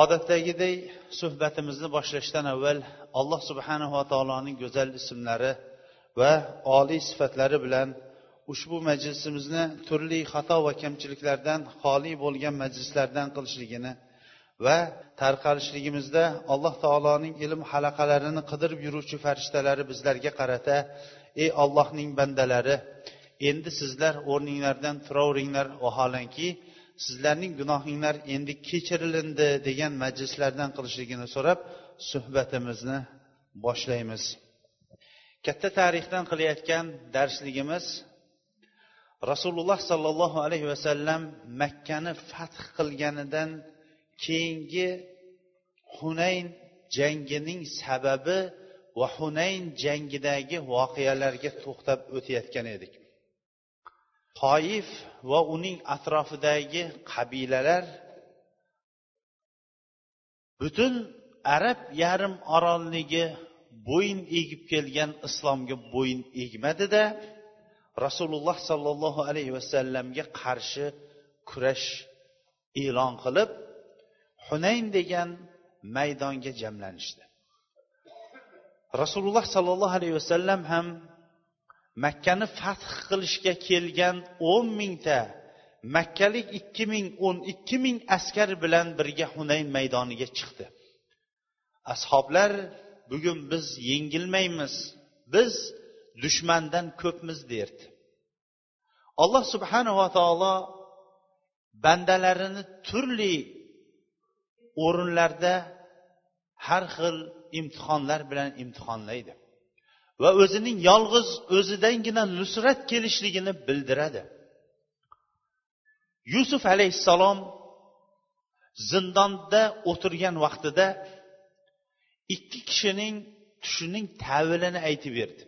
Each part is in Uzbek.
Odatdagiday suhbatimizni boshlashdan avval alloh subhanava taoloning go'zal ismlari va oliy sifatlari bilan ushbu majlisimizni turli xato va kamchiliklardan xoli bo'lgan majlislardan qilishligini va tarqalishligimizda alloh taoloning ilm halaqalarini qidirib yuruvchi farishtalari bizlarga qarata ey ollohning bandalari endi sizlar o'rninglardan turaveringlar vaholanki sizlarning gunohinglar endi kechirilindi degan majlislardan qilishligini so'rab suhbatimizni boshlaymiz. Katta tarixdan qilayotgan darsligimiz rasululloh sollallohu alayhi vasallam makkani fath qilganidan keyingi hunayn jangining sababi va hunayn jangidagi voqealarga to'xtab o'tayotgan edik. Toif va uning atrofidagi qabilalar butun arab yarim orolligi bo'yin egib kelgan islomga bo'yin egmadida rasululloh sollallohu alayhi vasallamga qarshi kurash e'lon qilib hunayn degan maydonga jamlanishdi. Rasululloh sollallohu alayhi vasallam ham makkani fath qilishga kelgan o'n mingta makkalik ikki ming o'n ikki ming askar bilan birga hunayn maydoniga chiqdi. Ashoblar bugun biz yengilmaymiz biz dushmandan ko'pmiz derdi. Alloh subhanava taolo bandalarini turli o'rinlarda har xil imtihonlar bilan imtihonlaydi. Va o'zining yolg'iz o'zidangina nusrat kelishligini bildiradi. Yusuf alayhissalom zindonda o'tirgan vaqtida ikki kishining tushining tavilini aytib berdi.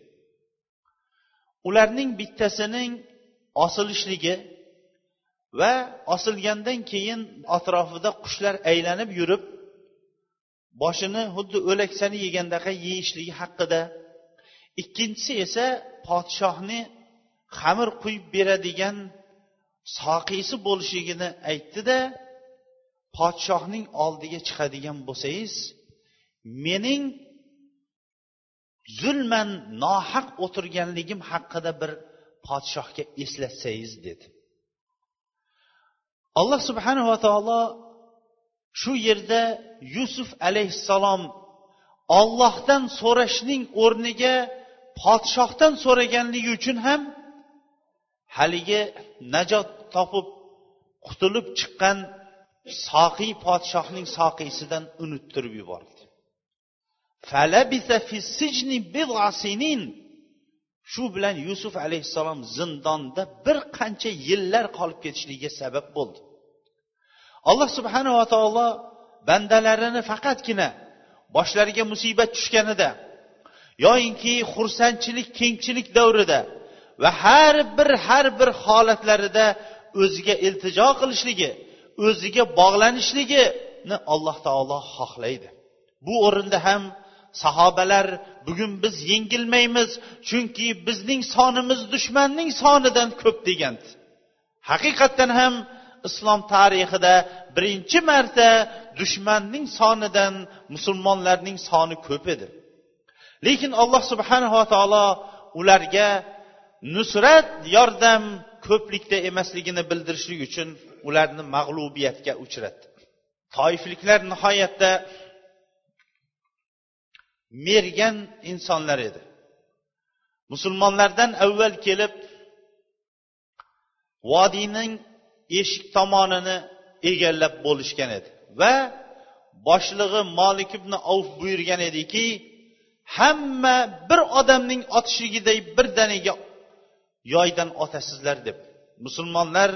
Ularning bittasining osilishligi va osilgandan keyin atrofida qushlar aylanib yurib boshini xuddi o'laksani yegandaqa yeyishligi haqida ikkinchisi esa podshohni xamir quyib beradigan soqiysi bo'lishligini aytdida podshohning oldiga chiqadigan bo'lsangiz mening zulman nohaq o'tirganligim haqida bir podshohga eslatsangiz dedi. Alloh subhanava taolo shu yerda yusuf alayhissalom ollohdan so'rashning o'rniga podshohdan so'raganligi uchun ham haligi najot topib qutulib chiqqan soqiy podshohning soqiysidan unuttirib yubordi. Shu bilan yusuf alayhissalom zindonda bir qancha yillar qolib ketishligiga sabab bo'ldi. Alloh subhanava taolo bandalarini faqatgina boshlariga musibat tushganida yoyinki xursandchilik kengchilik davrida va har bir har bir holatlarida o'ziga iltijo qilishligi o'ziga bog'lanishligini alloh taolo xohlaydi. Bu o'rinda ham sahobalar bugun biz yengilmaymiz chunki bizning sonimiz dushmanning sonidan ko'p degan haqiqatdan ham islom tarixida birinchi marta dushmanning sonidan musulmonlarning soni ko'p edi. Lekin alloh subhanava taolo ularga nusrat yordam ko'plikda emasligini bildirishlik uchun ularni mag'lubiyatga uchratdi. Toifliklar nihoyatda mergan insonlar edi. Musulmonlardan avval kelib vodiyning eshik tomonini egallab bo'lishgan edi va boshlig'i molik ibn avf buyurgan ediki hamma bir odamning otishligiday birdaniga yoydan otasizlar deb. Musulmonlar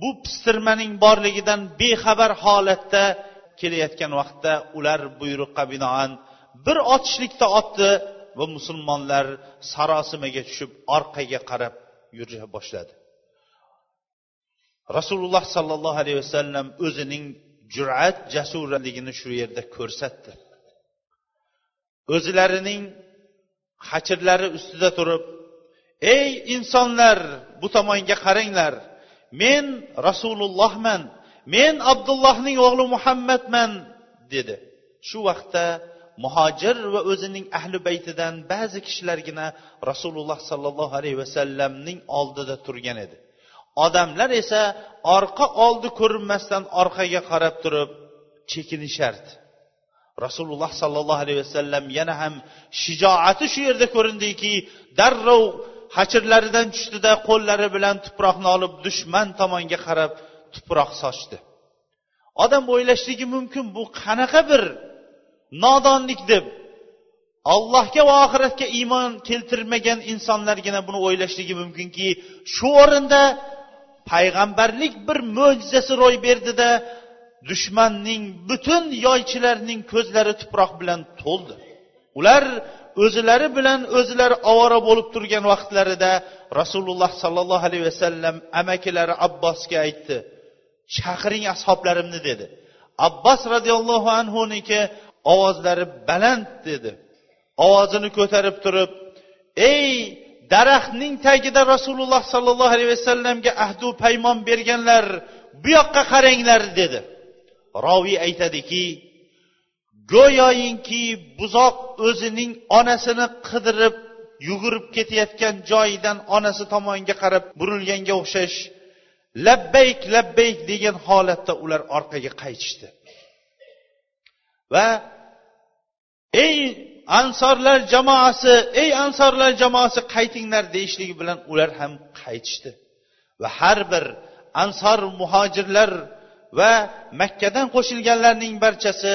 bu pistirmaning borligidan bexabar holatda kelayotgan vaqtda ular buyruqqa binoan bir otishlikda otdi va musulmonlar sarosimaga tushib orqaga qarab yura boshladi. Rasululloh sollallohu alayhi vasallam o'zining jur'at jasurligini shu yerda ko'rsatdi. O'zlarining hachirlari ustida turib ey insonlar bu tomonga qaranglar. Men rasulullohman. Men abdullohning o'g'li muhammadman dedi. Shu vaqtda muhojir va o'zining ahli baytidan ba'zi kishilargina rasululloh sollallohu alayhi vasallamning oldida turgan edi. Odamlar esa orqa oldi ko'rinmasdan orqaga qarab turib chekinishardi rasululloh sollallohu alayhi vasallam yana ham shijoati shu yerda ko'rindiki darrov hachirlaridan tushdida qo'llari bilan tuproqni olib dushman tomonga qarab tuproq sochdi. Odam o'ylashligi mumkin bu qanaqa bir nodonlik deb. Allohga va oxiratga iymon keltirmagan insonlargina buni o'ylashligi mumkinki shu o'rinda payg'ambarlik bir mo'jizasi ro'y berdida dushmanning butun yoychilarning ko'zlari tuproq bilan to'ldi. Ular o'zlari bilan o'zlari ovora bo'lib turgan vaqtlarida rasululloh sollallohu alayhi vasallam amakilari abbosga aytdi chaqiring ashoblarimni dedi. Abbos roziyallohu anhuniki ovozlari baland dedi. Ovozini ko'tarib turib ey daraxtning tagida rasululloh sollallohu alayhi vasallamga ahdu paymon berganlar bu yoqqa qaranglar dedi. Roviy aytadiki go'yoyinki buzoq o'zining onasini qidirib yugurib ketayotgan joyidan onasi tomonga qarab burilganga o'xshash labbayk labbayk degan holatda ular orqaga qaytishdi. Va ey ansorlar jamoasi ey ansorlar jamoasi qaytinglar deyishligi bilan ular ham qaytishdi. Va har bir ansor muhojirlar va makkadan qo'shilganlarning barchasi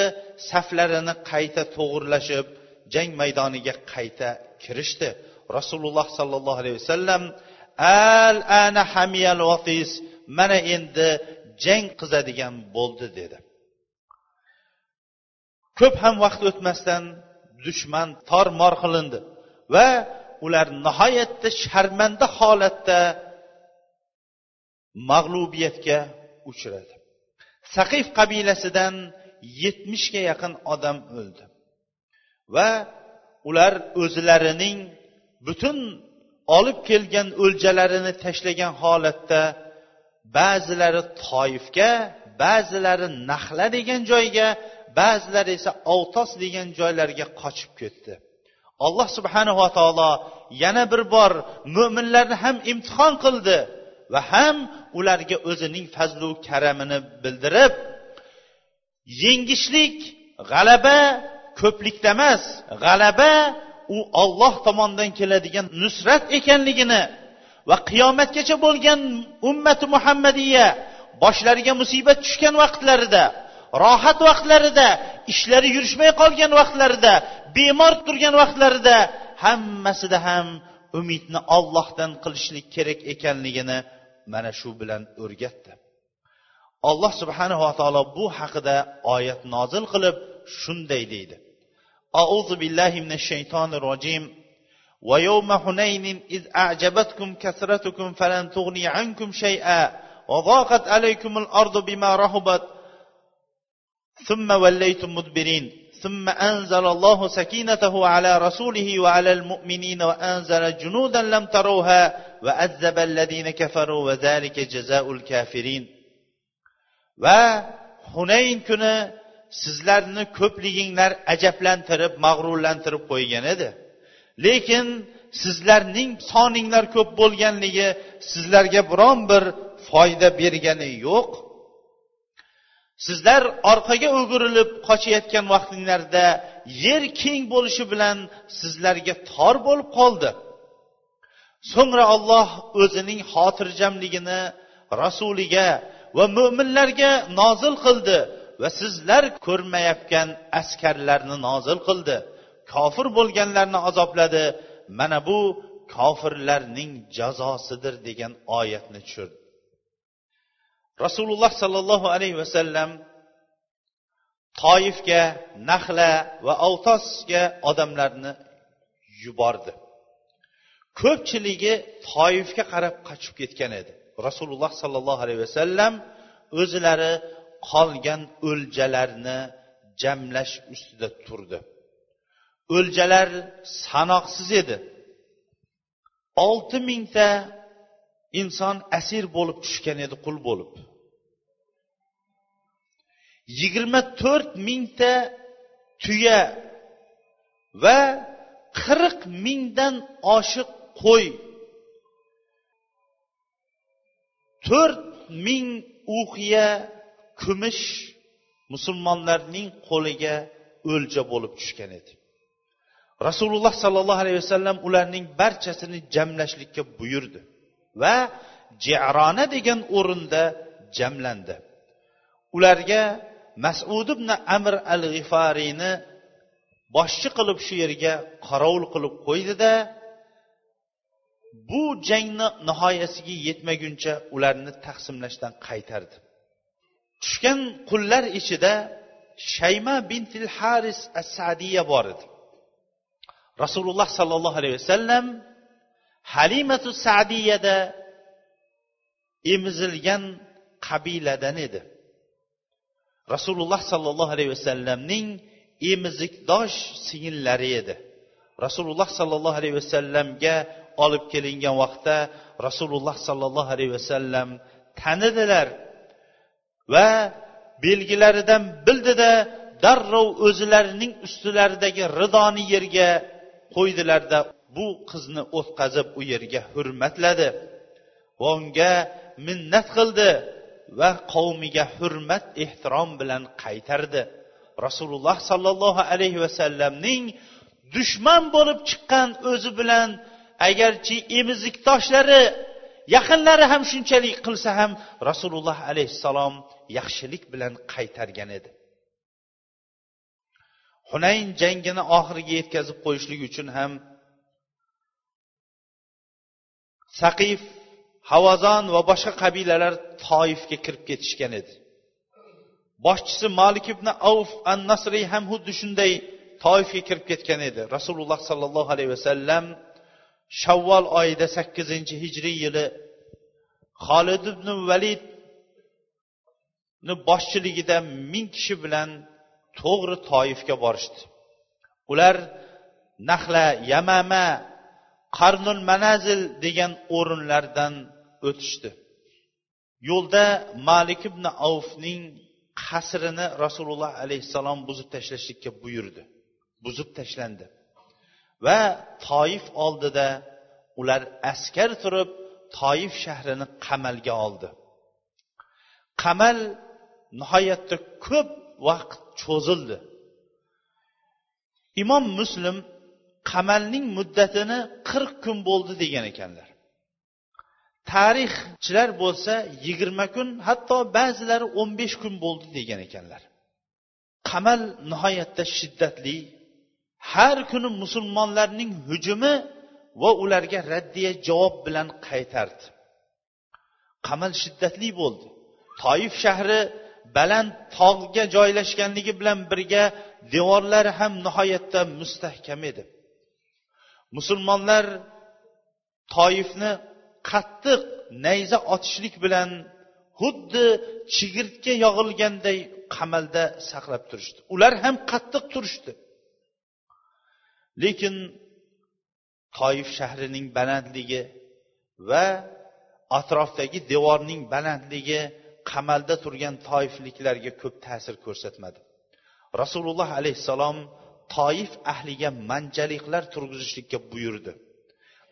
saflarini qayta to'g'irlashib jang maydoniga qayta kirishdi. Rasululloh sollallohu alayhi vasallam al ana hamiyal vatis mana endi jang qizadigan bo'ldi dedi. Ko'p ham vaqt o'tmasdan dushman tormor qilindi va ular nihoyatda sharmanda holatda mag'lubiyatga uchradi. Saqif qabilasidan yetmishga yaqin odam o'ldi. Va ular o'zlarining butun olib kelgan o'ljalarini tashlagan holatda ba'zilari toifga ba'zilari nahla degan joyga ba'zilari esa avtos degan joylarga qochib ketdi. Alloh subhanava taolo yana bir bor mo'minlarni ham imtihon qildi. Va ham ularga o'zining fazlu karamini bildirib yengishlik g'alaba ko'plikda emas g'alaba u olloh tomonidan keladigan nusrat ekanligini va qiyomatgacha bo'lgan ummati muhammadiya boshlariga musibat tushgan vaqtlarida rohat vaqtlarida ishlari yurishmay qolgan vaqtlarida bemor turgan vaqtlarida hammasida ham umidni ollohdan qilishlik kerak ekanligini mana shu bilan o'rgatdi alloh subhanava taolo bu haqida oyat nozil qilib shunday deydi أعوذ بالله من الشيطان الرجيم ويوم حنين إذ أعجبتكم كثرتكم فلن تغني عنكم شيئا وضاقت عليكم الأرض بما رهبت ثم وليتم مدبرين ثم أنزل الله سكينته على رسوله وعلى المؤمنين وأنزل جنودا لم تروها وأذب الذين كفروا وذلك جزاء الكافرين va hunayn kuni sizlarni ko'pliginglar ajablantirib mag'rurlantirib qo'ygan edi lekin sizlarning soninglar ko'p bo'lganligi sizlarga biron bir foyda bergani yo'q Sizlar orqaga o'girilib qochayotgan vaqtinglarda yer keng bo'lishi bilan sizlarga tor bo'lib qoldi. So'ngra olloh o'zining xotirjamligini rasuliga va mo'minlarga nozil qildi va sizlar ko'rmayotgan askarlarni nozil qildi. Kofir bo'lganlarni azobladi. Mana bu kofirlarning jazosidir degan oyatni tushirdi. Rasululloh sollallohu alayhi vasallam toifga nahla va avtosga odamlarni yubordi. Ko'pchiligi toifga qarab qochib ketgan edi. Rasululloh sollallohu alayhi vasallam o'zlari qolgan o'ljalarni jamlash ustida turdi. O'ljalar sanoqsiz edi. Olti mingta inson asir bo'lib tushgan edi qul bo'lib. Yigirma to'rt mingta tuya va qirq mingdan oshiq qo'y. To'rt ming uqiya kumush musulmonlarning qo'liga o'lja bo'lib tushgan edi. Rasululloh sollallohu alayhi vasallam ularning barchasini jamlashlikka buyurdi va jarona degan o'rinda jamlandi. Ularga masud ibn amr al g'ifariyni boshchi qilib shu yerga qorovul qilib qo'ydida bu jangni nihoyasiga yetmaguncha ularni taqsimlashdan qaytardi. Tushgan qullar ichida shayma bintil haris as sadiya bor edi. Rasululloh sollallohu alayhi vasallam halimatu sadiyada emizilgan qabiladan edi. Rasululloh sollallohu alayhi vasallamning emizikdosh singillari edi. Rasululloh sollallohu alayhi vasallamga olib kelingan vaqtda rasululloh sollallohu alayhi vasallam tanidilar va belgilaridan bildida darrov o'zlarining ustilaridagi ridoni yerga qo'ydilarda bu qizni o'tqazib u yerga hurmatladi. Va unga minnat qildi. Va qavmiga hurmat ehtirom bilan qaytardi. Rasululloh sollallohu alayhi vasallamning dushman bo'lib chiqqan o'zi bilan agarchi emizikdoshlari yaqinlari ham shunchalik qilsa ham rasululloh alayhissalom yaxshilik bilan qaytargan edi. Hunayn jangini oxiriga yetkazib qo'yishlik uchun ham saqif havazon va boshqa qabilalar toifga kirib ketishgan edi. Boshchisi molik ibn avf an nasriy ham xuddi shunday toifga kirib ketgan edi. Rasululloh sollallohu alayhi vasallam shavvol oyida sakkizinchi hijriy yili xolid ibn validni boshchiligida ming kishi bilan to'g'ri toifga borishdi. Ular nahla yamama qarnul manazil degan o'rinlardan o'tishdi. Yo'lda malik ibn avfning qasrini rasululloh alayhissalom buzib tashlashlikka buyurdi. Buzib tashlandi. Va toif oldida ular askar turib toif shahrini qamalga oldi. Qamal nihoyatda ko'p vaqt cho'zildi. Imom muslim qamalning muddatini qirq kun bo'ldi degan ekanlar. Tarixchilar bo'lsa yigirma kun hatto ba'zilari o'n besh kun bo'ldi degan ekanlar. Qamal nihoyatda shiddatli. Har kuni musulmonlarning hujumi va ularga raddiya javob bilan qaytardi. Qamal shiddatli bo'ldi. Toif shahri baland tog'ga joylashganligi bilan birga devorlari ham nihoyatda mustahkam edi. Musulmonlar toifni qattiq nayza otishlik bilan xuddi chigirtka yog'ilganday qamalda saqlab turishdi. Ular ham qattiq turishdi. Lekin toif shahrining balandligi va atrofdagi devorning balandligi qamalda turgan toifliklarga ko'p ta'sir ko'rsatmadi. Rasululloh alayhissalom toif ahliga manjaliklar turg'izishlikka buyurdi.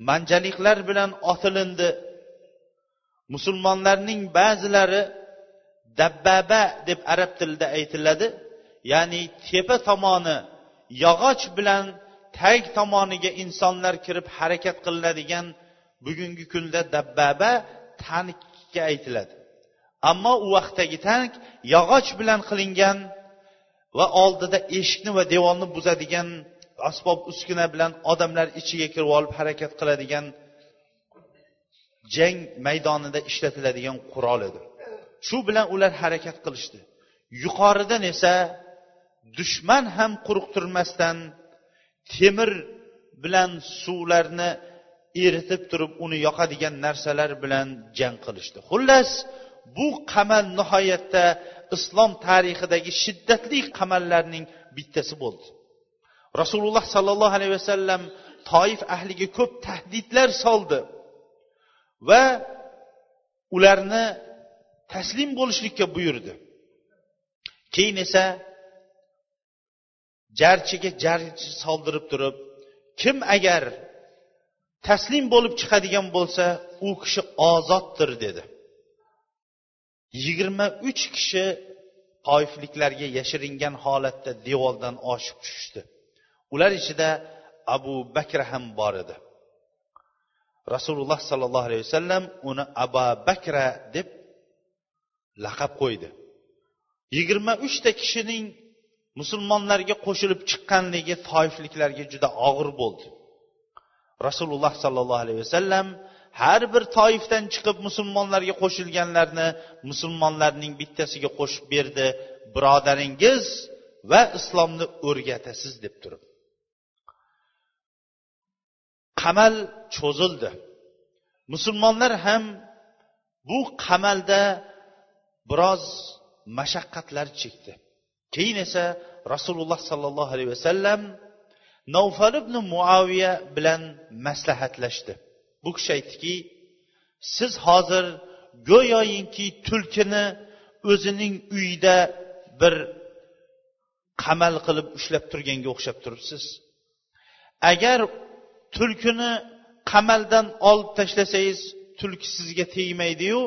Manjaliklar bilan otilindi. Musulmonlarning ba'zilari dabbaba deb arab tilida aytiladi ya'ni tepa tomoni yog'och bilan tag tomoniga insonlar kirib harakat qilinadigan bugungi kunda dabbaba tankga aytiladi. Ammo u vaqtdagi tank yog'och bilan qilingan va oldida eshikni va devorni buzadigan asbob uskuna bilan odamlar ichiga kirib olib harakat qiladigan jang maydonida ishlatiladigan qurol edi. Shu bilan ular harakat qilishdi. Yuqoridan esa dushman ham quruqtirmasdan temir bilan suvlarni eritib turib uni yoqadigan narsalar bilan jang qilishdi. Xullas bu qamal nihoyatda islom tarixidagi shiddatli qamallarning bittasi bo'ldi. Rasululloh sollallohu alayhi vasallam toif ahliga ko'p tahdidlar soldi va ularni taslim bo'lishlikka buyurdi. Keyin esa jarchiga jarchi soldirib turib kim agar taslim bo'lib chiqadigan bo'lsa u kishi ozoddir dedi. Yigirma uch kishi toifliklarga yashiringan holatda devordan oshib tushishdi. Ular ichida abu bakr ham bor edi. Rasululloh sollallohu alayhi vasallam uni abu bakra deb laqab qo'ydi. Yigirma uchta kishining musulmonlarga qo'shilib chiqqanligi toifliklarga juda og'ir bo'ldi. Rasululloh sollallohu alayhi vasallam har bir toifdan chiqib musulmonlarga qo'shilganlarni musulmonlarning bittasiga qo'shib berdi birodaringiz va islomni o'rgatasiz deb turib qamal cho'zildi. Musulmonlar ham bu qamalda biroz mashaqqatlar chekdi. Keyin esa rasululloh sollallohu alayhi vasallam navfal ibn muaviya bilan maslahatlashdi. Bu kishi aytdiki siz hozir go'yoyinki tulkini o'zining uyida bir qamal qilib ushlab turganga o'xshab turibsiz. Agar tulkini qamaldan olib tashlasangiz tulki sizga tegmaydiyu.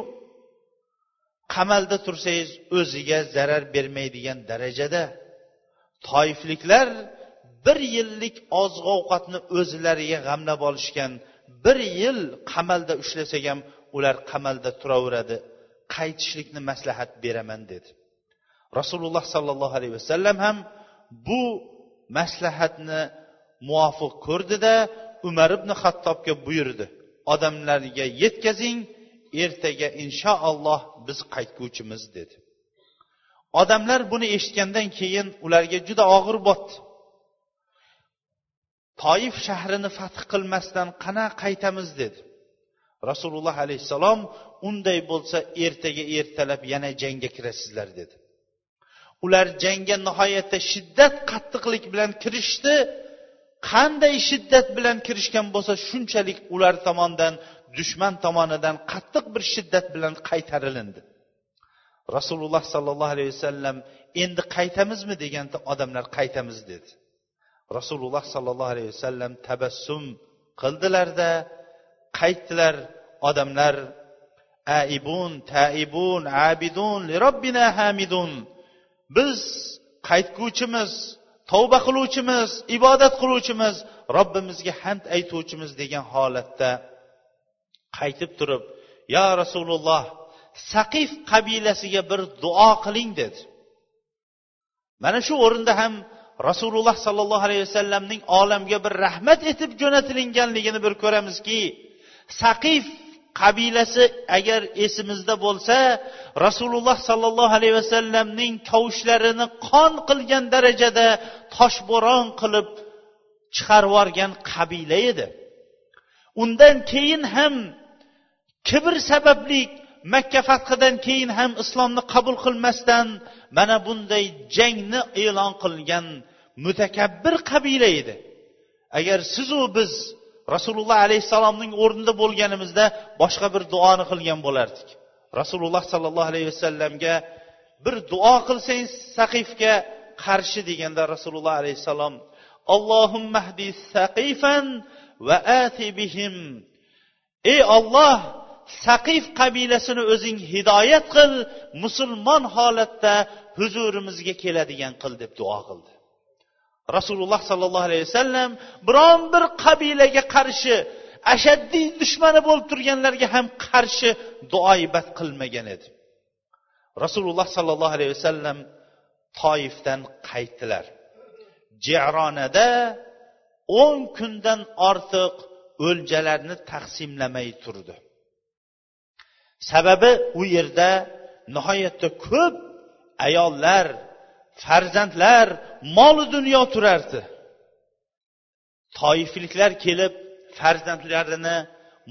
Qamalda tursangiz o'ziga zarar bermaydigan darajada. Toifliklar bir yillik oziq ovqatni o'zlariga g'amlab olishgan bir yil qamalda ushlasak ham ular qamalda turaveradi. Qaytishlikni maslahat beraman dedi. Rasululloh sollallohu alayhi vasallam ham bu maslahatni muvofiq ko'rdida umar ibn hattobga buyurdi. Odamlarga yetkazing ertaga inshaalloh biz qaytguvchimiz dedi. Odamlar buni eshitgandan keyin ularga juda og'ir botdi toif shahrini fath qilmasdan qana qaytamiz dedi. Rasululloh alayhissalom unday bo'lsa ertaga ertalab yana jangga kirasizlar dedi. Ular jangga nihoyatda shiddat qattiqlik bilan kirishdi. Qanday shiddat bilan kirishgan bo'lsa shunchalik ular tomonidan dushman tomonidan qattiq bir shiddat bilan qaytarilindi. Rasululloh sollallohu alayhi vasallam endi qaytamizmi? deganda odamlar qaytamiz dedi. Rasululloh sollallohu alayhi vasallam tabassum qildilarda qaytdilar odamlar aibun taibun abidun li robbina hamidun biz qaytguvchimiz tavba qiluvchimiz ibodat qiluvchimiz robbimizga hamd aytuvchimiz degan holatda qaytib turib yo rasululloh saqif qabilasiga bir duo qiling dedi. Mana shu o'rinda ham rasululloh sollallohu alayhi vasallamning olamga bir rahmat etib jo'natilinganligini bir ko'ramizki saqif qabilasi agar esimizda bo'lsa rasululloh sollallohu alayhi vasallamning tovushlarini qon qilgan darajada toshbo'ron qilib chiqarib yuborgan qabila edi. Undan keyin ham kibr sababli makka fathidan keyin ham islomni qabul qilmasdan mana bunday jangni e'lon qilgan mutakabbir qabila edi. Agar sizu biz rasululloh alayhissalomning o'rnida bo'lganimizda boshqa bir duoni qilgan bo'lardik. Rasululloh sollallohu alayhi vasallamga bir duo qilsangiz saqifga qarshi deganda rasululloh alayhissalom allohumma saqifan va ati bihim. Ey olloh saqif qabilasini o'zing hidoyat qil musulmon holatda huzurimizga keladigan qil deb duo qildi. Rasululloh sollallohu alayhi vasallam biron bir qabilaga qarshi ashaddiy dushmani bo'lib turganlarga ham qarshi duoibat qilmagan edi. Rasululloh sollallohu alayhi vasallam toifdan qaytdilar. Jeronada o'n kundan ortiq o'ljalarni taqsimlamay turdi. Sababi u yerda nihoyatda ko'p ayollar farzandlar molu dunyo turardi. Toifliklar kelib farzandlarini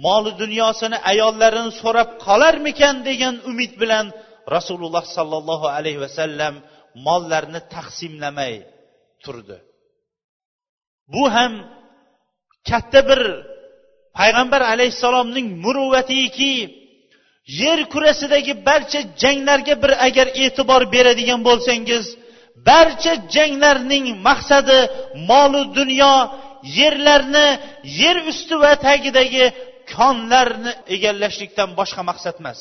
moli dunyosini ayollarini so'rab qolarmikan degan umid bilan rasululloh sollallohu alayhi vasallam mollarni taqsimlamay turdi. Bu ham katta bir payg'ambar alayhissalomning muruvvatiki yer kurasidagi barcha janglarga bir agar e'tibor beradigan bo'lsangiz barcha janglarning maqsadi molu dunyo yerlarni yer usti va tagidagi konlarni egallashlikdan boshqa maqsad emas.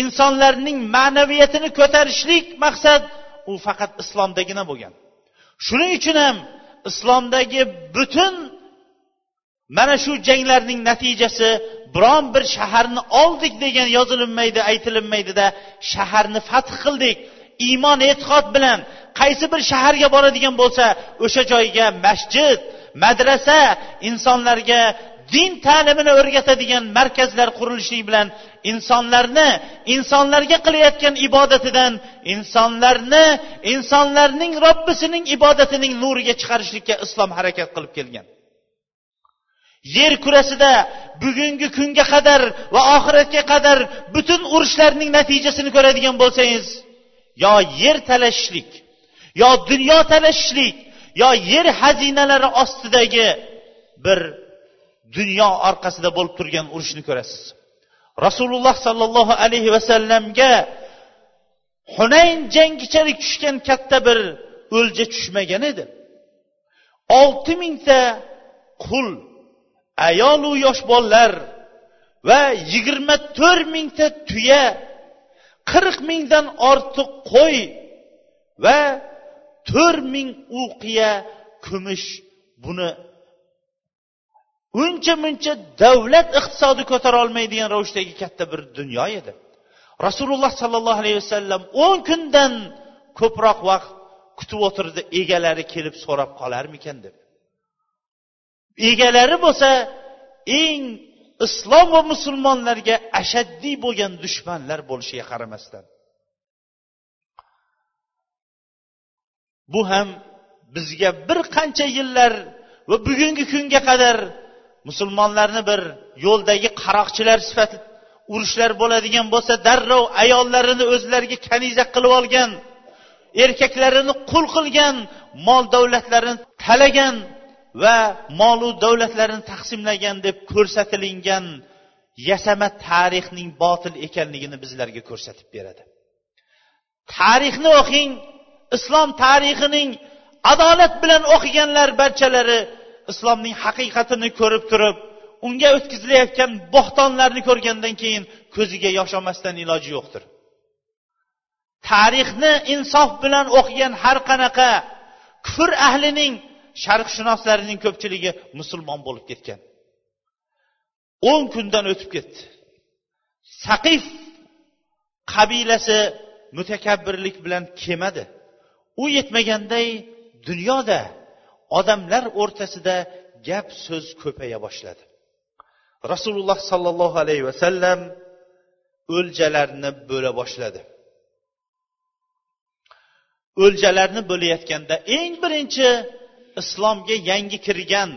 Insonlarning ma'naviyatini ko'tarishlik maqsad u faqat islomdagina bo'lgan. Shuning uchun ham islomdagi butun mana shu janglarning natijasi biron bir shaharni oldik degan yozilinmaydi aytilinmaydida shaharni fath qildik. Iymon e'tiqod bilan qaysi bir shaharga boradigan bo'lsa o'sha joyga masjid madrasa insonlarga din ta'limini o'rgatadigan markazlar qurilishi bilan insonlarni insonlarga qilayotgan ibodatidan insonlarni insonlarning robbisining ibodatining nuriga chiqarishlikka islom harakat qilib kelgan. Yer kurasida bugungi kunga qadar va oxiratga qadar butun urushlarning natijasini ko'radigan bo'lsangiz yo yer talashishlik yo dunyo talashishlik yo yer xazinalari ostidagi bir dunyo orqasida bo'lib turgan urushni ko'rasiz. Rasululloh sollallohu alayhi vasallamga hunayn jangichalik tushgan katta bir o'lja tushmagan edi. Olti mingta qul ayolu yosh bolalar va yigirma to'rt mingta tuya qirq mingdan ortiq qo'y va to'rt ming uqiya kumush buni uncha muncha davlat iqtisodi ko'tara olmaydigan ravishdagi katta bir dunyo edi. Rasululloh sollallohu alayhi vasallam o'n kundan ko'proq vaqt kutib o'tirdi egalari kelib so'rab qolarmikan deb. Egalari bo'lsa eng islom va musulmonlarga ashaddiy bo'lgan dushmanlar bo'lishiga qaramasdan. Bu ham bizga bir qancha yillar va bugungi kunga qadar musulmonlarni bir yo'ldagi qaroqchilar sifatida urushlar bo'ladigan bo'lsa darrov ayollarini o'zlariga kaniza qilib olgan erkaklarini qul qilgan mol davlatlarini talagan va molu davlatlarini taqsimlagan deb ko'rsatilingan yasama tarixning botil ekanligini bizlarga ko'rsatib beradi. Tarixni o'qing islom tarixining adolat bilan o'qiganlar barchalari islomning haqiqatini ko'rib turib unga o'tkazilayotgan bo'xtonlarni ko'rgandan keyin ko'ziga yosh olmasdan iloji yo'qdir. Tarixni insof bilan o'qigan har qanaqa kufr ahlining sharqshunoslarining ko'pchiligi musulmon bo'lib ketgan. O'n kundan o'tib ketdi. Saqif qabilasi mutakabbirlik bilan kelmadi u yetmaganday dunyoda odamlar o'rtasida gap so'z ko'paya boshladi. Rasululloh sollallohu alayhi vasallam o'ljalarni bo'la boshladi. O'ljalarni bo'layotganda eng birinchi islomga yangi kirgan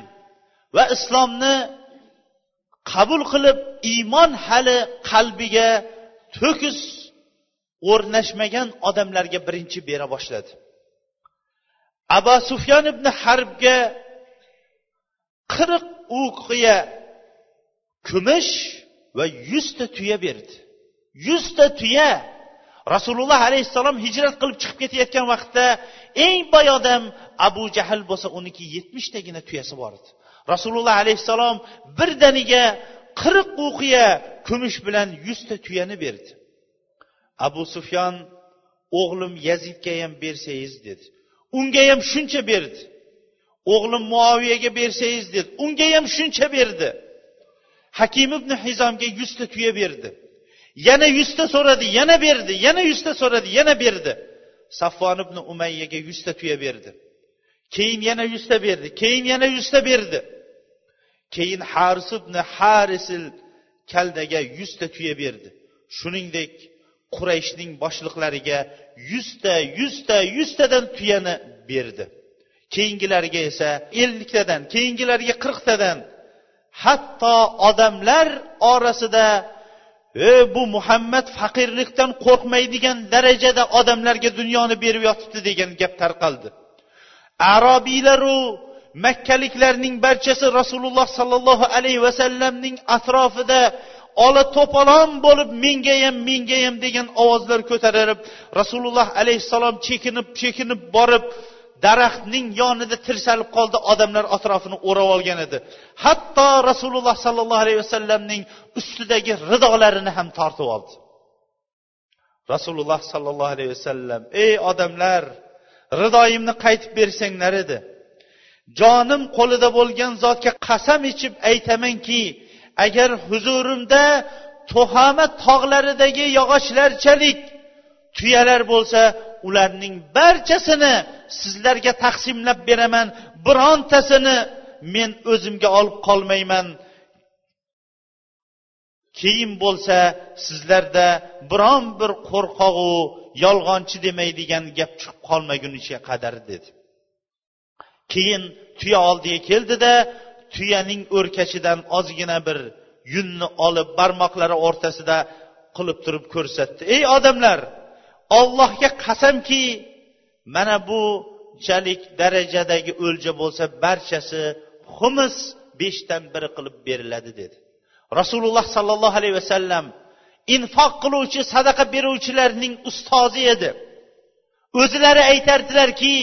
va islomni qabul qilib iymon hali qalbiga to'kis o'rnashmagan odamlarga birinchi bera boshladi. Abu sufyon ibn harbga qirq uqiya kumush va yuzta tuya berdi. Yuzta tuya rasululloh alayhissalom hijrat qilib chiqib ketayotgan vaqtda eng boy odam abu jahl bo'lsa uniki yetmishtagina tuyasi bor edi. Rasululloh alayhissalom birdaniga qirq uqiya kumush bilan yuzta tuyani berdi. Abu sufyon o'g'lim yazidga ham bersangiz dedi. Unga ham shuncha berdi. O'g'lim muoviyaga bersangiz dedi. Unga ham shuncha berdi. Hakim ibn hizomga yuzta tuya berdi. Yana yuzta so'radi yana berdi yana yuzta so'radi yana berdi. Saffon ibn umayyaga yuzta tuya berdi. Keyin yana yuzta berdi keyin yana yuzta berdi. Keyin haris ibn harisil kaldaga yuzta tuya berdi. Shuningdek qurayshning boshliqlariga yuzta yuzta yuztadan tuyani berdi. Keyingilariga esa elliktadan keyingilariga qirqtadan hatto odamlar orasida e bu muhammad faqirlikdan qo'rqmaydigan darajada odamlarga dunyoni berib yotibdi degan gap tarqaldi. Arobiylaru makkaliklarning barchasi rasululloh sollallohu alayhi vasallamning atrofida ola to'polon bo'lib mengayam mengayam degan ovozlar ko'tarib rasululloh alayhissalom chekinib chekinib borib daraxtning yonida tirsalib qoldi odamlar atrofini o'rab olgan edi. Hatto rasululloh sollallohu alayhi vasallamning ustidagi ridolarini ham tortib oldi. Rasululloh sollallohu alayhi vasallam ey odamlar ridoyimni qaytib bersanglar edi. Jonim qo'lida bo'lgan zotga qasam ichib aytamanki agar huzurimda tuhama tog'laridagi yog'ochlarchalik tuyalar bo'lsa ularning barchasini sizlarga taqsimlab beraman. Birontasini men o'zimga olib qolmayman. Keyin bo'lsa sizlarda biron bir qo'rqoqu yolg'onchi demaydigan gap chiqib qolmagunicha qadar dedi. Keyin tuya oldiga keldida tuyaning o'rkachidan ozgina bir yunni olib barmoqlari o'rtasida qilib turib ko'rsatdi. Ey odamlar ollohga qasamki mana bunchalik darajadagi o'lja bo'lsa barchasi xumus beshdan biri qilib beriladi dedi. Rasululloh sollallohu alayhi vasallam infoq qiluvchi sadaqa beruvchilarning ustozi edi. O'zlari aytardilarki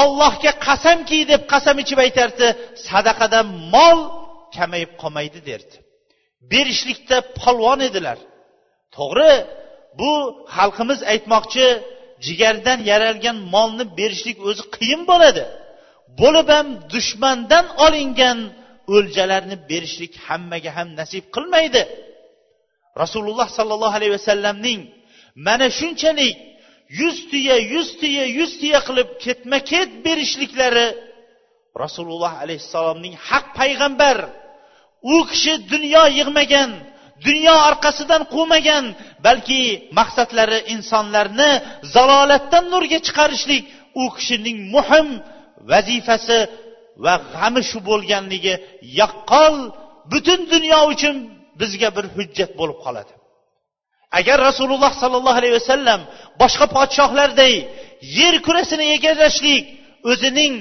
ollohga qasamki deb qasam ichib aytardi sadaqadan mol kamayib qolmaydi derdi. Berishlikda polvon edilar. To'g'ri bu xalqimiz aytmoqchi jigardan yaralgan molni berishlik o'zi qiyin bo'ladi. Bo'lib ham dushmandan olingan o'ljalarni berishlik hammaga ham nasib qilmaydi. Rasululloh sollallohu alayhi vasallamning mana shunchalik yuz tuya yuz tuya yuz tuya qilib ketma ket berishliklari rasululloh alayhissalomning haq payg'ambar u kishi dunyo yig'magan dunyo orqasidan quvmagan balki maqsadlari insonlarni zalolatdan nurga chiqarishlik u kishining muhim vazifasi va g'ami shu bo'lganligi yaqqol butun dunyo uchun bizga bir hujjat bo'lib qoladi. Agar rasululloh sollallohu alayhi vasallam boshqa podshohlarday yer kurasini egallashlik o'zining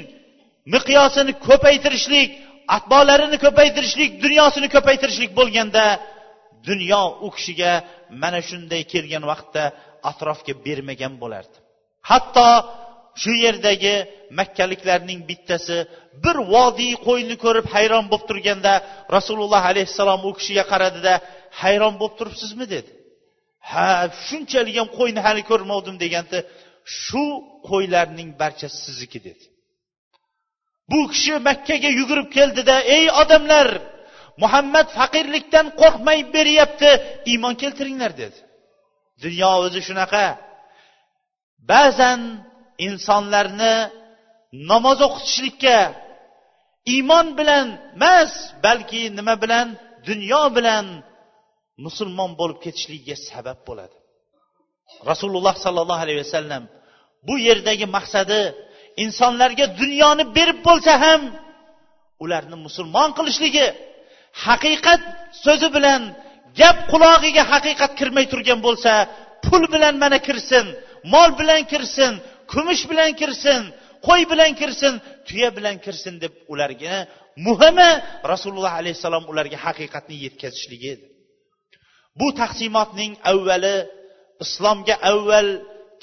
miqyosini ko'paytirishlik atbolarini ko'paytirishlik dunyosini ko'paytirishlik bo'lganda dunyo u kishiga mana shunday kelgan vaqtda atrofga bermagan bo'lardi. Hatto shu yerdagi makkaliklarning bittasi bir vodiy qo'yni ko'rib hayron bo'lib turganda rasululloh alayhissalom u kishiga qaradida hayron bo'lib turibsizmi? dedi. Ha shunchalik ham qo'yni hali ko'rmovdim deganda shu qo'ylarning barchasi sizniki dedi. Bu kishi makkaga yugurib keldida ey odamlar muhammad faqirlikdan qo'rqmay beryapti. Iymon keltiringlar dedi. Dunyo o'zi shunaqa. Ba'zan insonlarni namoz o'qitishlikka iymon bilan emas balki nima bilan dunyo bilan musulmon bo'lib ketishligiga sabab bo'ladi. Rasululloh sollallohu alayhi vasallam bu yerdagi maqsadi insonlarga dunyoni berib bo'lsa ham ularni musulmon qilishligi haqiqat so'zi bilan gap qulog'iga haqiqat kirmay turgan bo'lsa pul bilan mana kirsin mol bilan kirsin kumush bilan kirsin qo'y bilan kirsin tuya bilan kirsin deb ularga muhimi rasululloh alayhissalom ularga haqiqatni yetkazishligi. Edi bu taqsimotning avvali islomga avval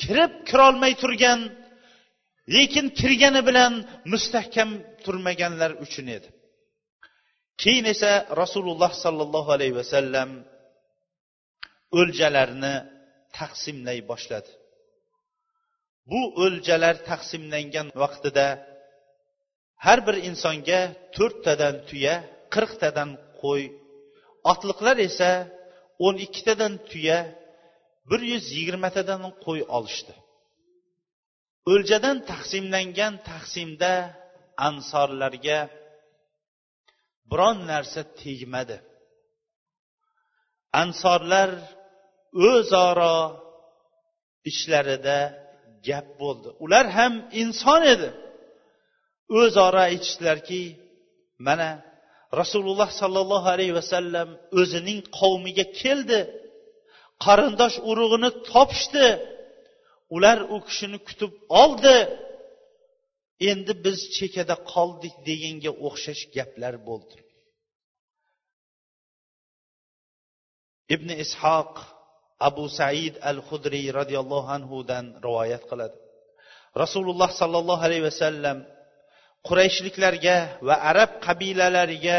kirib kirolmay turgan lekin kirgani bilan mustahkam turmaganlar uchun edi. Keyin esa rasululloh sollallohu alayhi vasallam o'ljalarni taqsimlay boshladi. Bu o'ljalar taqsimlangan vaqtida har bir insonga to'rttadan tuya qirqtadan qo'y otliqlar esa o'n ikkitadan tuya bir yuz yigirmatadan qo'y olishdi. O'ljadan taqsimlangan taqsimda ansorlarga biron narsa tegmadi. Ansorlar o'zaro ichlarida gap bo'ldi. Ular ham inson edi. O'zaro aytishdilarki mana rasululloh sollallohu alayhi vasallam o'zining qavmiga keldi qarindosh urug'ini topishdi. Ular u kishini kutib oldi. Endi biz chekkada qoldik deganga o'xshash gaplar bo'ldi. Ibn ishoq abu said al hudriy roziyallohu anhudan rivoyat qiladi. Rasululloh sollallohu alayhi vasallam qurayshliklarga va arab qabilalariga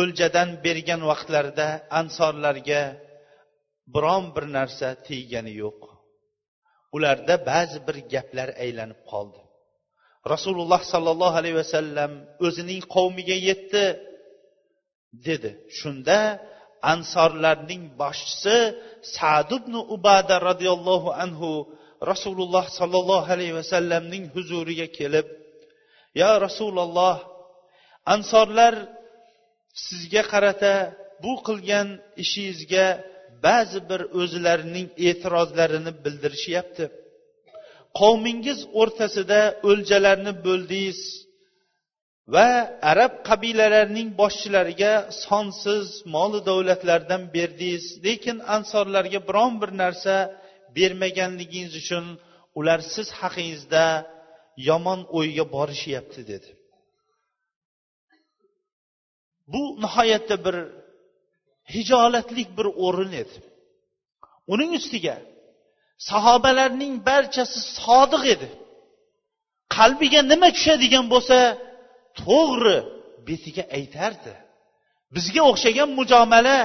o'ljadan bergan vaqtlarida ansorlarga biron bir narsa teggani yo'q. Ularda ba'zi bir gaplar aylanib qoldi. Rasululloh sollallohu alayhi vasallam o'zining qavmiga yetdi dedi. Shunda ansorlarning boshchisi sad ibn ubada roziyallohu anhu rasululloh sollallohu alayhi vasallamning huzuriga kelib yo rasululloh ansorlar sizga qarata bu qilgan ishingizga ba'zi bir o'zlarining e'tirozlarini bildirishyapti. Qavmingiz o'rtasida o'ljalarni bo'ldingiz va arab qabilalarining boshchilariga sonsiz moli davlatlardan berdingiz. Lekin ansorlarga biron bir narsa bermaganligingiz uchun ular siz haqingizda yomon o'yga borishyapti dedi. Bu nihoyatda bir hijolatlik bir o'rin edi uning ustiga sahobalarning barchasi sodiq edi. Qalbiga nima tushadigan bo'lsa to'g'ri betiga aytardi. Bizga o'xshagan mujomala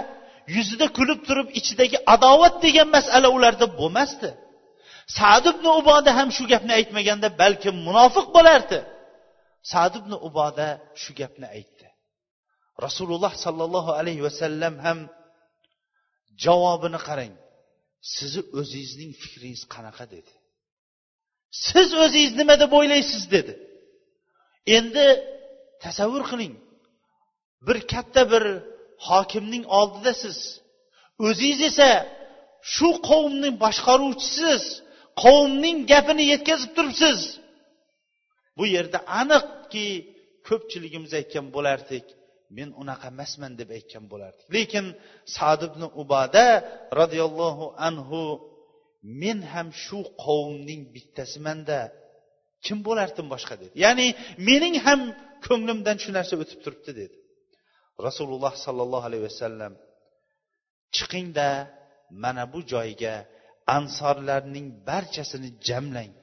yuzida kulib turib ichidagi adovat degan masala ularda bo'lmasdi. Sad ibn uboda ham shu gapni aytmaganda balkim munofiq bo'lardi. Sad ibn uboda shu gapni aytdi. Rasululloh sollallohu alayhi vasallam ham javobini qarang. Sizni o'zingizning fikringiz qanaqa dedi. Siz o'zingiz nima deb o'ylaysiz dedi. Endi tasavvur qiling. Bir katta bir hokimning oldidasiz o'zingiz esa shu qavmning boshqaruvchisiz qavmning gapini yetkazib turibsiz. Bu yerda aniqki ko'pchiligimiz aytgan bo'lardik. Men unaqa emasman deb aytgan bo'lardik lekin sad ibn ubada roziyallohu anhu men ham shu qavmning bittasimanda kim bo'lardim boshqa? dedi. Ya'ni mening ham ko'nglimdan shu narsa o'tib turibdi dedi. Rasululloh sollallohu alayhi vasallam chiqingda mana bu joyga ansorlarning barchasini jamlang.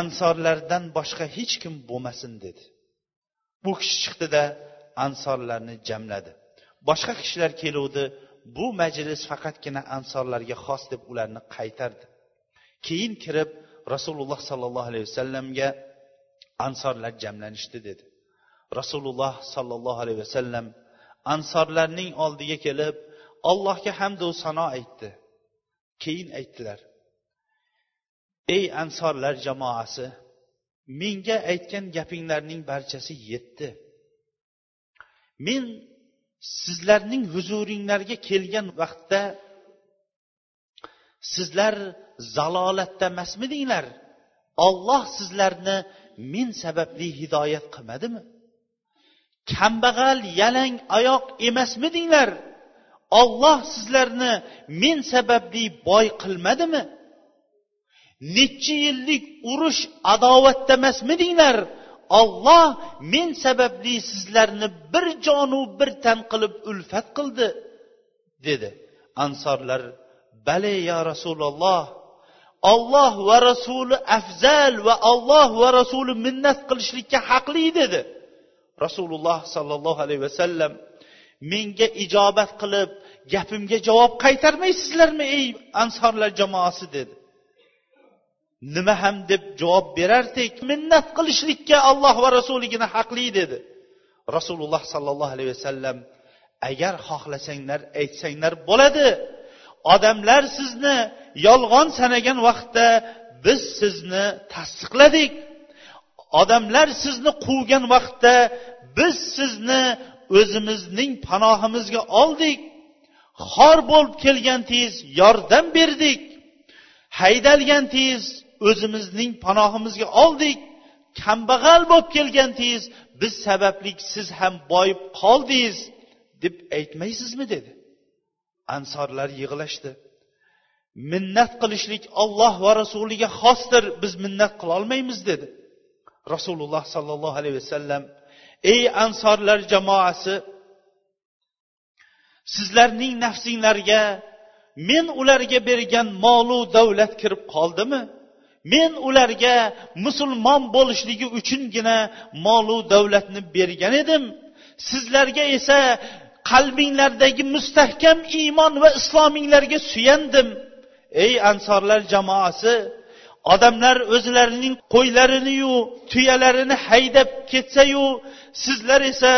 Ansorlardan boshqa hech kim bo'lmasin dedi. Bu kishi chiqdida ansorlarni jamladi. Boshqa kishilar keluvdi bu majlis faqatgina ansorlarga xos deb ularni qaytardi. Keyin kirib rasululloh sollallohu alayhi vasallamga ansorlar jamlanishdi dedi. Rasululloh sollallohu alayhi vasallam ansorlarning oldiga kelib allohga hamdu sano aytdi. Keyin aytdilar ey ansorlar jamoasi menga aytgan gapinglarning barchasi yetdi. Men sizlarning huzuringlarga kelgan vaqtda sizlar zalolatda emasmidinglar? Olloh sizlarni men sababli hidoyat qilmadimi? Kambag'al yalang oyoq emasmidinglar? Olloh sizlarni men sababli boy qilmadimi? Necha yillik urush adovatda emasmidinglar? Olloh men sababli sizlarni bir jonu bir tan qilib ulfat qildi dedi. Ansorlar bale yo rasululloh olloh va rasuli afzal va olloh va rasuli minnat qilishlikka haqli dedi. Rasululloh sollallohu alayhi vasallam menga ijobat qilib gapimga javob qaytarmaysizlarmi ey ansorlar jamoasi dedi. Nima ham deb javob berardik minnat qilishlikka alloh va rasuligini haqli dedi. Rasululloh sollallohu alayhi vasallam agar xohlasanglar aytsanglar bo'ladi. Odamlar sizni yolg'on sanagan vaqtda biz sizni tasdiqladik. Odamlar sizni quvgan vaqtda biz sizni o'zimizning panohimizga oldik. Xor bo'lib kelgan tiz yordam berdik. Haydalgan tiz o'zimizning panohimizga oldik. Kambag'al bo'lib kelgandingiz biz sababli siz ham boyib qoldingiz deb aytmaysizmi dedi. Ansorlar yig'lashdi. Minnat qilishlik olloh va rasuliga xosdir biz minnat qilolmaymiz dedi. Rasululloh sollallohu alayhi vasallam ey ansorlar jamoasi sizlarning nafsinglarga men ularga bergan molu davlat kirib qoldimi? Men ularga musulmon bo'lishligi uchungina molu davlatni bergan edim. Sizlarga esa qalbinglardagi mustahkam iymon va islominglarga suyandim. Ey ansorlar jamoasi odamlar o'zlarining qo'ylariniyu tuyalarini haydab ketsayu sizlar esa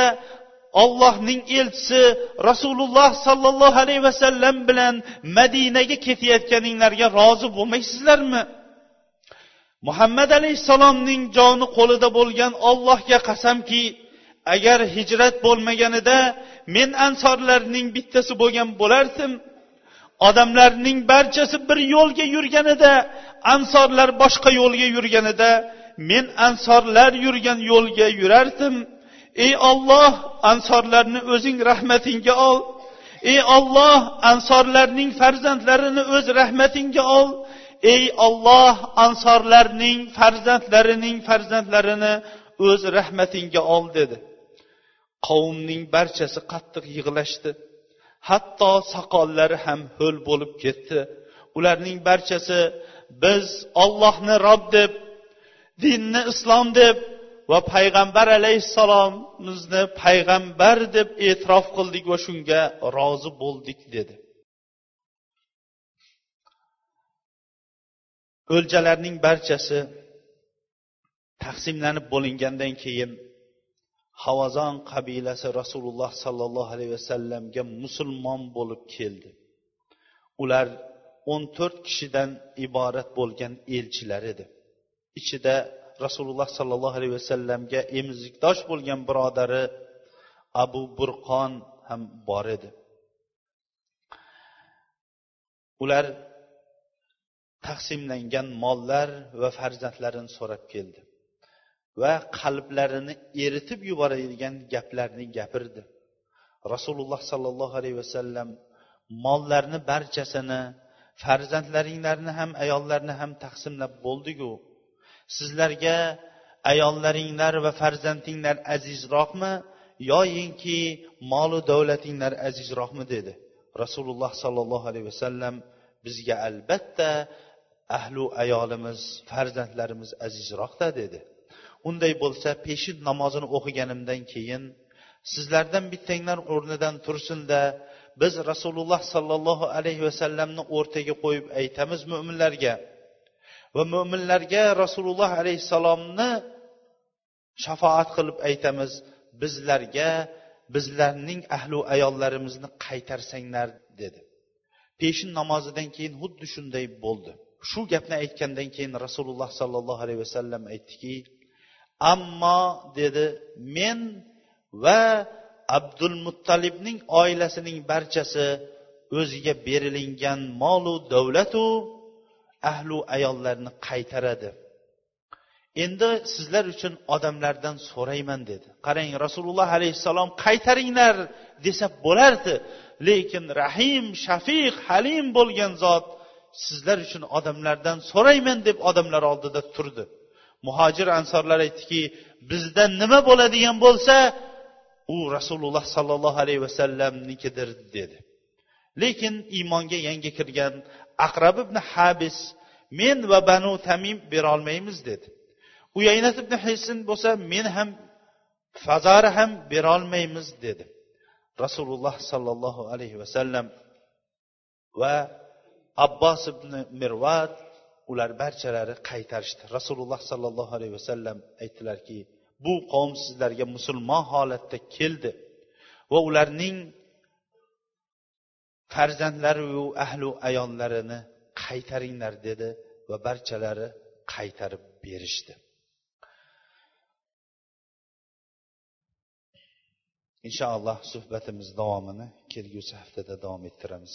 ollohning elchisi rasululloh sollallohu alayhi vasallam bilan madinaga ketayotganinglarga rozi bo'lmaysizlarmi? Muhammad alayhissalomning joni qo'lida bo'lgan ollohga qasamki agar hijrat bo'lmaganida men ansorlarning bittasi bo'lgan bo'lardim odamlarning barchasi bir yo'lga yurganida ansorlar boshqa yo'lga yurganida men ansorlar yurgan yo'lga yurardim. Ey olloh ansorlarni o'zing rahmatingga ol. Ey olloh ansorlarning farzandlarini o'z rahmatingga ol. Ey olloh ansorlarning farzandlarining farzandlarini o'z rahmatingga ol dedi. Qavmning barchasi qattiq yig'lashdi. Hatto soqollari ham ho'l bo'lib ketdi. Ularning barchasi biz ollohni rob deb dinni islom deb va payg'ambar alayhissalomimizni payg'ambar deb e'tirof qildik va shunga rozi bo'ldik dedi. O'ljalarning barchasi taqsimlanib bo'lingandan keyin havazon qabilasi rasululloh sollallohu alayhi vasallamga musulmon bo'lib keldi. Ular o'n to'rt kishidan iborat bo'lgan elchilar edi. Ichida rasululloh sollallohu alayhi vasallamga emizikdosh bo'lgan birodari abu burqon ham bor edi. Ular taqsimlangan mollar va farzandlarini so'rab keldi va qalblarini eritib yuboradigan gaplarni gapirdi. Rasululloh sollallohu alayhi vasallam mollarni barchasini farzandlaringlarni ham ayollarni ham taqsimlab bo'ldiku. Sizlarga ayollaringlar va farzandinglar azizroqmi yoyinki molu davlatinglar azizroqmi dedi rasululloh sollallohu alayhi vasallam bizga albatta ahlu ayolimiz farzandlarimiz azizroqda dedi. Unday bo'lsa peshin namozini o'qiganimdan keyin sizlardan bittanglar o'rnidan tursinda biz rasululloh sollallohu alayhi vasallamni o'rtaga qo'yib aytamiz mo'minlarga va mo'minlarga rasululloh alayhissalomni shafoat qilib aytamiz bizlarga bizlarning ahli ayollarimizni qaytarsanglar dedi. Peshin namozidan keyin xuddi shunday bo'ldi. Shu gapni aytgandan keyin rasululloh sollallohu alayhi vasallam aytdiki ammo dedi men va abdul muttalibning oilasining barchasi o'ziga berilingan molu davlatu ahlu ayollarni qaytaradi. Endi sizlar uchun odamlardan so'rayman dedi. Qarang rasululloh alayhissalom qaytaringlar desa bo'lardi. Lekin rahim shafiq halim bo'lgan zot sizlar uchun odamlardan so'rayman deb odamlar oldida turdi. Muhojir ansorlar aytdiki bizda nima bo'ladigan bo'lsa u rasululloh sollallohu alayhi vasallamnikidir dedi. Lekin iymonga yangi kirgan aqrab ibn habis men va banu tamim berolmaymiz dedi. Uyaynat ibn hisn bo'lsa men ham fazari ham berolmaymiz dedi. Rasululloh sollallohu alayhi vasallam va abbos ibn mirvat ular barchalari qaytarishdi. Rasululloh sollallohu alayhi vasallam aytdilarki bu qavm sizlarga musulmon holatda keldi va ularning farzandlariyu ahlu ayollarini qaytaringlar dedi va barchalari qaytarib berishdi. Inshaalloh suhbatimiz davomini kelgusi haftada davom ettiramiz.